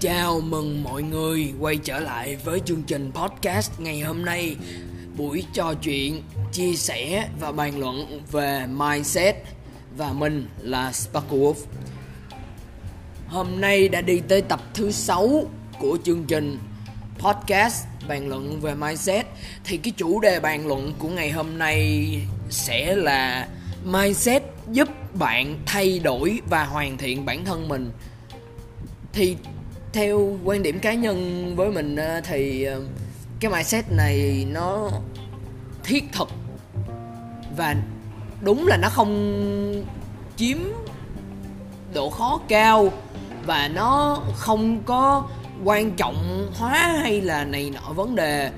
Chào mừng mọi người quay trở lại với chương trình podcast ngày hôm nay. Buổi trò chuyện, chia sẻ và bàn luận về mindset Và mình là Sparkle Hôm nay đã đi tới tập thứ 6 của chương trình podcast bàn luận về mindset. Thì cái chủ đề bàn luận của ngày hôm nay sẽ là Mindset giúp bạn thay đổi và hoàn thiện bản thân mình. Thì theo quan điểm cá nhân với mình ờ, thì ờ, cái mindset này nó thiết thực và đúng là nó không chiếm độ khó cao và nó không có quan trọng hóa hay là này nọ vấn đề.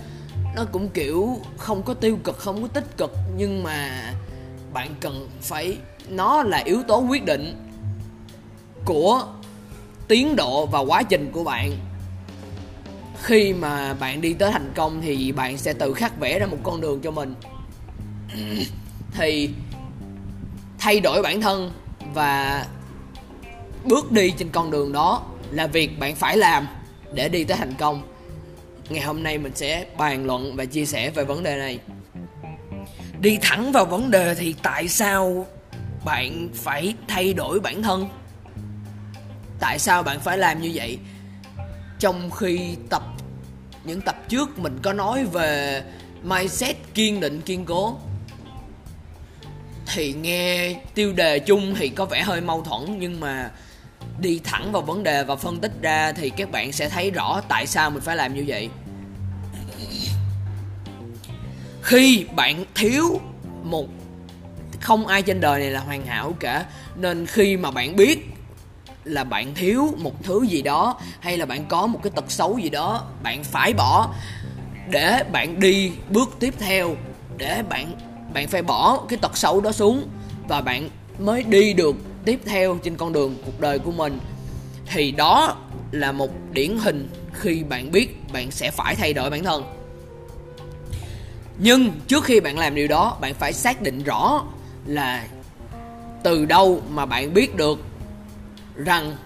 Nó cũng, kiểu, không có tiêu cực, không có tích cực nhưng mà bạn cần phải, nó là yếu tố quyết định của tiến độ và quá trình của bạn. Khi mà bạn đi tới thành công thì bạn sẽ tự khắc vẽ ra một con đường cho mình. Thì thay đổi bản thân và bước đi trên con đường đó là việc bạn phải làm để đi tới thành công. Ngày hôm nay mình sẽ bàn luận và chia sẻ về vấn đề này đi thẳng vào vấn đề thì tại sao bạn phải thay đổi bản thân? Tại sao bạn phải làm như vậy? Trong khi tập, những tập trước mình có nói về mindset kiên định, kiên cố, thì nghe tiêu đề chung thì có vẻ hơi mâu thuẫn, nhưng mà đi thẳng vào vấn đề và phân tích ra thì các bạn sẽ thấy rõ tại sao mình phải làm như vậy khi bạn thiếu một, không ai trên đời này là hoàn hảo cả, nên khi mà bạn biết là bạn thiếu một thứ gì đó, hay là bạn có một cái tật xấu gì đó, bạn phải bỏ để bạn đi bước tiếp theo, để bạn bạn phải bỏ cái tật xấu đó xuống và bạn mới đi được tiếp theo trên con đường cuộc đời của mình. Thì đó là một điển hình khi bạn biết bạn sẽ phải thay đổi bản thân nhưng trước khi bạn làm điều đó, bạn phải xác định rõ là từ đâu mà bạn biết được rằng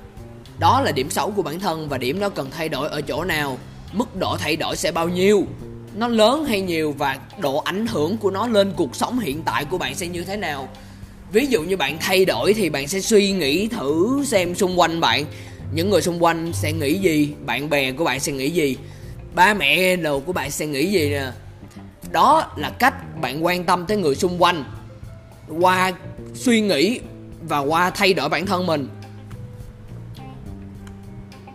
đó là điểm xấu của bản thân và điểm đó cần thay đổi ở chỗ nào, mức độ thay đổi sẽ bao nhiêu, nó lớn hay nhiều và độ ảnh hưởng của nó lên cuộc sống hiện tại của bạn sẽ như thế nào. Ví dụ như bạn thay đổi thì bạn sẽ suy nghĩ thử xem xung quanh bạn, những người xung quanh sẽ nghĩ gì, bạn bè của bạn sẽ nghĩ gì, ba mẹ đồ của bạn sẽ nghĩ gì nè đó là cách bạn quan tâm tới người xung quanh. Qua suy nghĩ và qua thay đổi bản thân mình.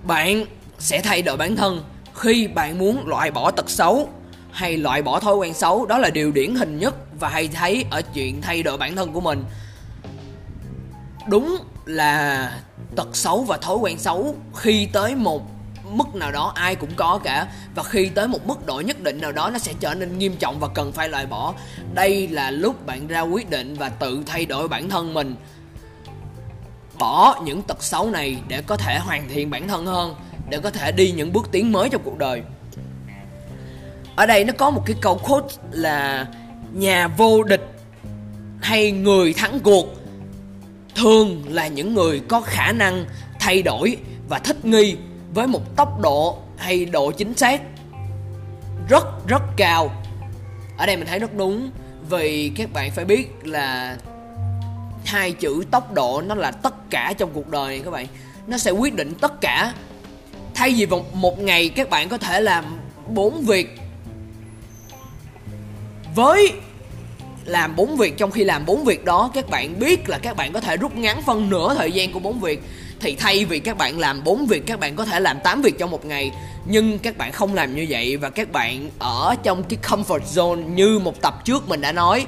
Bạn sẽ thay đổi bản thân khi bạn muốn loại bỏ tật xấu hay loại bỏ thói quen xấu. Đó là điều điển hình nhất và hay thấy ở chuyện thay đổi bản thân của mình. Đúng là tật xấu và thói quen xấu khi tới một mức nào đó ai cũng có cả. Và khi tới một mức độ nhất định nào đó, nó sẽ trở nên nghiêm trọng và cần phải loại bỏ. Đây là lúc bạn ra quyết định và tự thay đổi bản thân mình. Bỏ những tật xấu này để có thể hoàn thiện bản thân hơn, để có thể đi những bước tiến mới trong cuộc đời. Ở đây nó có một cái câu quote là, nhà vô địch hay người thắng cuộc thường là những người có khả năng thay đổi và thích nghi với một tốc độ hay độ chính xác rất rất cao. Ở đây mình thấy rất đúng vì các bạn phải biết là hai chữ tốc độ nó là tất cả trong cuộc đời này các bạn. Nó sẽ quyết định tất cả. Thay vì một, một ngày các bạn có thể làm bốn việc. Với làm bốn việc trong khi làm bốn việc đó các bạn biết là các bạn có thể rút ngắn phân nửa thời gian của bốn việc thì thay vì các bạn làm bốn việc, các bạn có thể làm 8 việc trong một ngày. Nhưng các bạn không làm như vậy và các bạn ở trong cái comfort zone như một tập trước mình đã nói.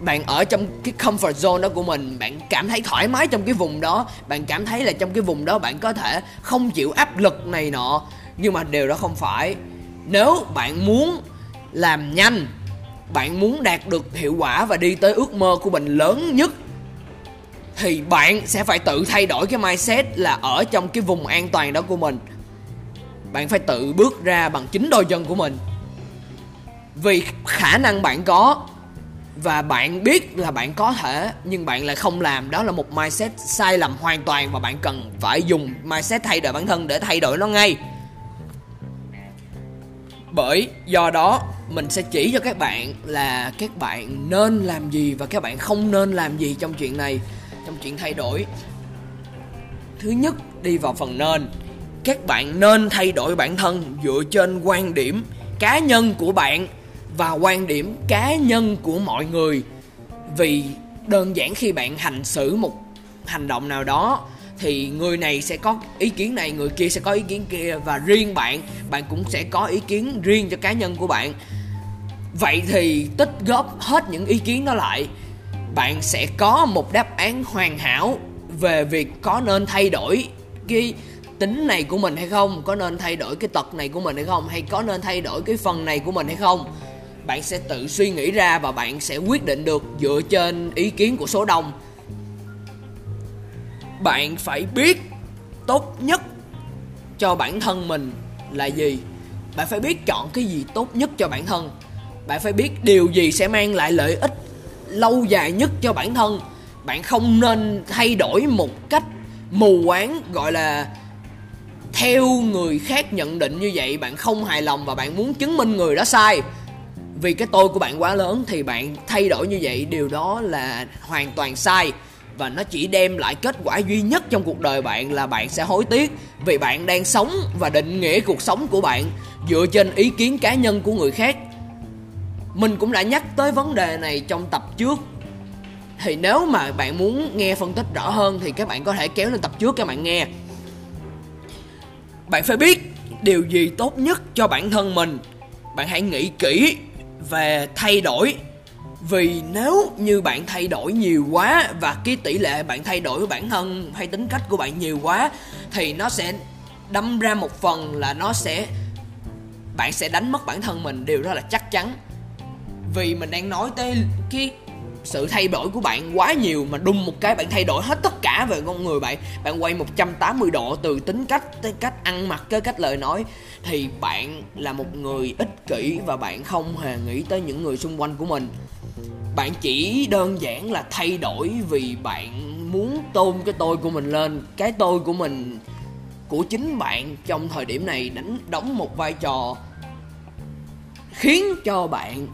Bạn ở trong cái comfort zone đó của mình, bạn cảm thấy thoải mái trong cái vùng đó. Bạn cảm thấy là trong cái vùng đó bạn có thể không chịu áp lực này nọ. Nhưng mà điều đó không phải. Nếu bạn muốn làm nhanh, bạn muốn đạt được hiệu quả và đi tới ước mơ của mình lớn nhất thì bạn sẽ phải tự thay đổi cái mindset là ở trong cái vùng an toàn đó của mình. Bạn phải tự bước ra bằng chính đôi chân của mình. Vì khả năng bạn có và bạn biết là bạn có thể, nhưng bạn lại không làm, đó là một mindset sai lầm hoàn toàn và bạn cần phải dùng mindset thay đổi bản thân để thay đổi nó ngay. Bởi do đó, mình sẽ chỉ cho các bạn là các bạn nên làm gì và các bạn không nên làm gì trong chuyện này chuyện thay đổi. Thứ nhất, đi vào phần nên các bạn nên thay đổi bản thân dựa trên quan điểm cá nhân của bạn và quan điểm cá nhân của mọi người. Vì đơn giản khi bạn hành xử một hành động nào đó, thì người này sẽ có ý kiến này, người kia sẽ có ý kiến kia và riêng bạn bạn cũng sẽ có ý kiến riêng cho cá nhân của bạn. Vậy thì tích góp hết những ý kiến đó lại bạn sẽ có một đáp án hoàn hảo về việc có nên thay đổi cái tính này của mình hay không, có nên thay đổi cái tật này của mình hay không, hay có nên thay đổi cái phần này của mình hay không. Bạn sẽ tự suy nghĩ ra và bạn sẽ quyết định được dựa trên ý kiến của số đông. Bạn phải biết tốt nhất cho bản thân mình là gì. Bạn phải biết chọn cái gì tốt nhất cho bản thân. Bạn phải biết điều gì sẽ mang lại lợi ích lâu dài nhất cho bản thân. Bạn không nên thay đổi một cách mù quáng, gọi là theo người khác nhận định như vậy. Bạn không hài lòng và bạn muốn chứng minh người đó sai. Vì cái tôi của bạn quá lớn thì bạn thay đổi như vậy, điều đó là hoàn toàn sai. Và nó chỉ đem lại kết quả duy nhất trong cuộc đời bạn là bạn sẽ hối tiếc vì bạn đang sống và định nghĩa cuộc sống của bạn dựa trên ý kiến cá nhân của người khác mình cũng đã nhắc tới vấn đề này trong tập trước. Thì nếu mà bạn muốn nghe phân tích rõ hơn thì các bạn có thể kéo lên tập trước các bạn nghe. Bạn phải biết điều gì tốt nhất cho bản thân mình. Bạn hãy nghĩ kỹ về thay đổi. Vì nếu như bạn thay đổi nhiều quá và cái tỷ lệ bạn thay đổi của bản thân hay tính cách của bạn nhiều quá thì nó sẽ đâm ra một phần là nó sẽ, bạn sẽ đánh mất bản thân mình. Điều đó là chắc chắn vì mình đang nói tới cái sự thay đổi của bạn quá nhiều mà đùng một cái bạn thay đổi hết tất cả về con người bạn. Bạn quay 180 độ từ tính cách tới cách ăn mặc tới cách lời nói. Thì bạn là một người ích kỷ và bạn không hề nghĩ tới những người xung quanh của mình. Bạn chỉ đơn giản là thay đổi vì bạn muốn tôn cái tôi của mình lên. Cái tôi của mình, của chính bạn trong thời điểm này đánh đóng một vai trò khiến cho bạn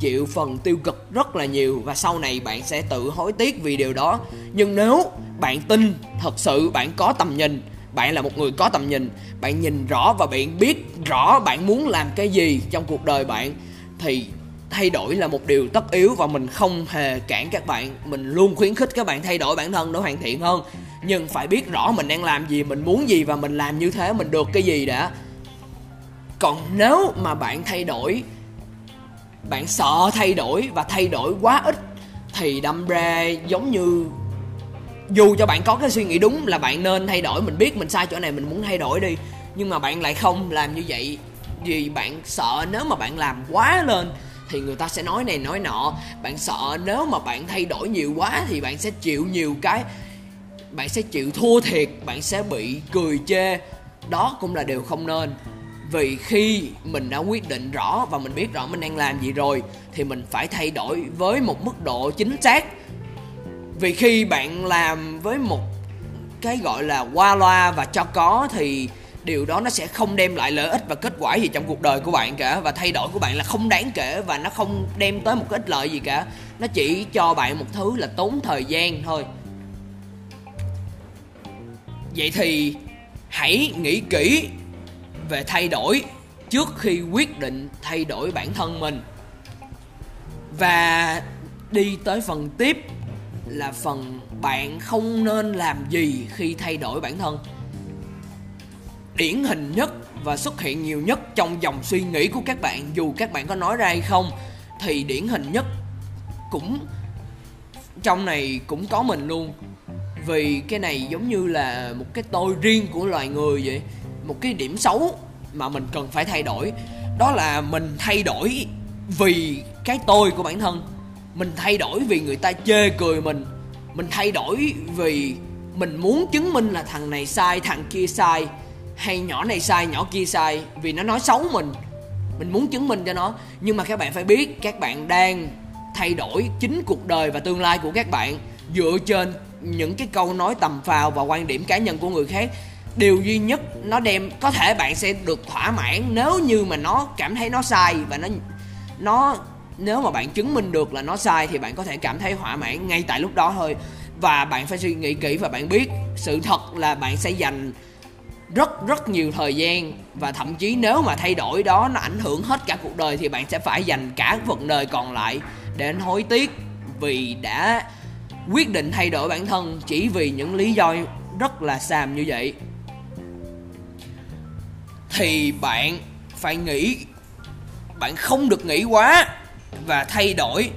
chịu phần tiêu cực rất là nhiều và sau này bạn sẽ tự hối tiếc vì điều đó. Nhưng nếu bạn tin thật sự bạn có tầm nhìn, bạn là một người có tầm nhìn, bạn nhìn rõ và bạn biết rõ bạn muốn làm cái gì trong cuộc đời bạn, thì thay đổi là một điều tất yếu và mình không hề cản các bạn. Mình luôn khuyến khích các bạn thay đổi bản thân để hoàn thiện hơn. Nhưng phải biết rõ mình đang làm gì, mình muốn gì và mình làm như thế, mình được cái gì đã. Còn nếu mà bạn thay đổi bạn sợ thay đổi và thay đổi quá ít thì đâm ra giống như dù cho bạn có cái suy nghĩ đúng là bạn nên thay đổi, mình biết mình sai chỗ này, mình muốn thay đổi đi, nhưng mà bạn lại không làm như vậy vì bạn sợ nếu mà bạn làm quá lên thì người ta sẽ nói này, nói nọ. Bạn sợ nếu mà bạn thay đổi nhiều quá thì bạn sẽ chịu nhiều cái, bạn sẽ chịu thua thiệt, bạn sẽ bị cười chê. Đó cũng là điều không nên vì khi mình đã quyết định rõ và mình biết rõ mình đang làm gì rồi, thì mình phải thay đổi với một mức độ chính xác. Vì khi bạn làm với một cái gọi là qua loa và cho có, thì điều đó nó sẽ không đem lại lợi ích và kết quả gì trong cuộc đời của bạn cả. Và thay đổi của bạn là không đáng kể và nó không đem tới một cái ích lợi gì cả. Nó chỉ cho bạn một thứ là tốn thời gian thôi. Vậy thì hãy nghĩ kỹ về thay đổi trước khi quyết định thay đổi bản thân mình. Và đi tới phần tiếp là phần bạn không nên làm gì khi thay đổi bản thân. Điển hình nhất và xuất hiện nhiều nhất trong dòng suy nghĩ của các bạn, dù các bạn có nói ra hay không, thì điển hình nhất cũng, trong này cũng có mình luôn. Vì cái này giống như là một cái tôi riêng của loài người vậy một cái điểm xấu mà mình cần phải thay đổi. Đó là mình thay đổi vì cái tôi của bản thân. Mình thay đổi vì người ta chê cười mình. Mình thay đổi vì mình muốn chứng minh là thằng này sai, thằng kia sai, hay nhỏ này sai, nhỏ kia sai, vì nó nói xấu mình. Mình muốn chứng minh cho nó. Nhưng mà các bạn phải biết, các bạn đang thay đổi chính cuộc đời và tương lai của các bạn dựa trên những cái câu nói tầm phào và quan điểm cá nhân của người khác điều duy nhất nó đem, có thể bạn sẽ được thỏa mãn nếu như mà nó cảm thấy nó sai và nó nó, nếu mà bạn chứng minh được là nó sai thì bạn có thể cảm thấy thỏa mãn ngay tại lúc đó thôi. Và bạn phải suy nghĩ kỹ và bạn biết sự thật là bạn sẽ dành rất rất nhiều thời gian và thậm chí nếu mà thay đổi đó nó ảnh hưởng hết cả cuộc đời thì bạn sẽ phải dành cả phần đời còn lại để hối tiếc vì đã quyết định thay đổi bản thân chỉ vì những lý do rất là xàm như vậy thì bạn phải nghĩ, bạn không được nghĩ quá và thay đổi.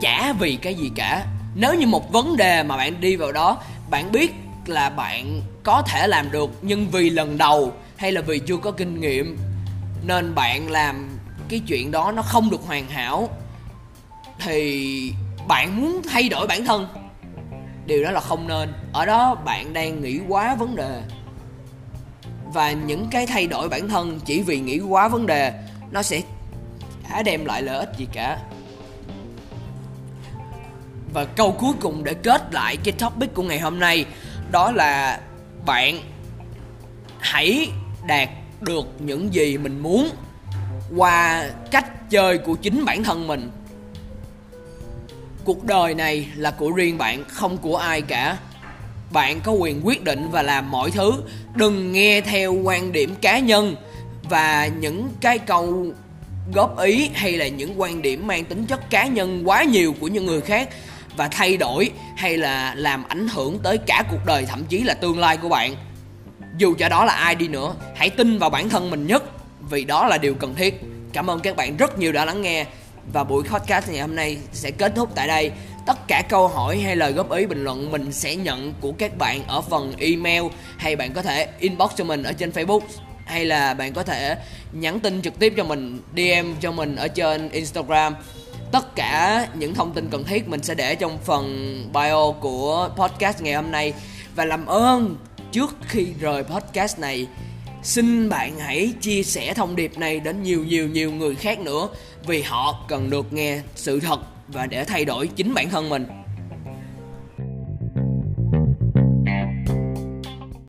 Chả vì cái gì cả. Nếu như một vấn đề mà bạn đi vào đó, bạn biết là bạn có thể làm được, nhưng vì lần đầu hay là vì chưa có kinh nghiệm, nên bạn làm cái chuyện đó nó không được hoàn hảo, thì bạn muốn thay đổi bản thân. Điều đó là không nên. Ở đó bạn đang nghĩ quá vấn đề và những cái thay đổi bản thân chỉ vì nghĩ quá vấn đề, nó sẽ đã đem lại lợi ích gì cả. Và câu cuối cùng để kết lại cái topic của ngày hôm nay, đó là bạn hãy đạt được những gì mình muốn qua cách chơi của chính bản thân mình. Cuộc đời này là của riêng bạn, không của ai cả bạn có quyền quyết định và làm mọi thứ. Đừng nghe theo quan điểm cá nhân. Và những cái câu góp ý hay là những quan điểm mang tính chất cá nhân quá nhiều của những người khác và thay đổi hay là làm ảnh hưởng tới cả cuộc đời, thậm chí là tương lai của bạn. Dù cho đó là ai đi nữa, hãy tin vào bản thân mình nhất, vì đó là điều cần thiết. Cảm ơn các bạn rất nhiều đã lắng nghe. Và buổi podcast ngày hôm nay sẽ kết thúc tại đây tất cả câu hỏi hay lời góp ý, bình luận mình sẽ nhận của các bạn ở phần email. Hay bạn có thể inbox cho mình ở trên facebook. Hay là bạn có thể nhắn tin trực tiếp cho mình dm cho mình ở trên instagram. Tất cả những thông tin cần thiết mình sẽ để trong phần bio của podcast ngày hôm nay. Và làm ơn, trước khi rời podcast này, xin bạn hãy chia sẻ thông điệp này đến nhiều nhiều nhiều người khác nữa. Vì họ cần được nghe sự thật và để thay đổi chính bản thân mình.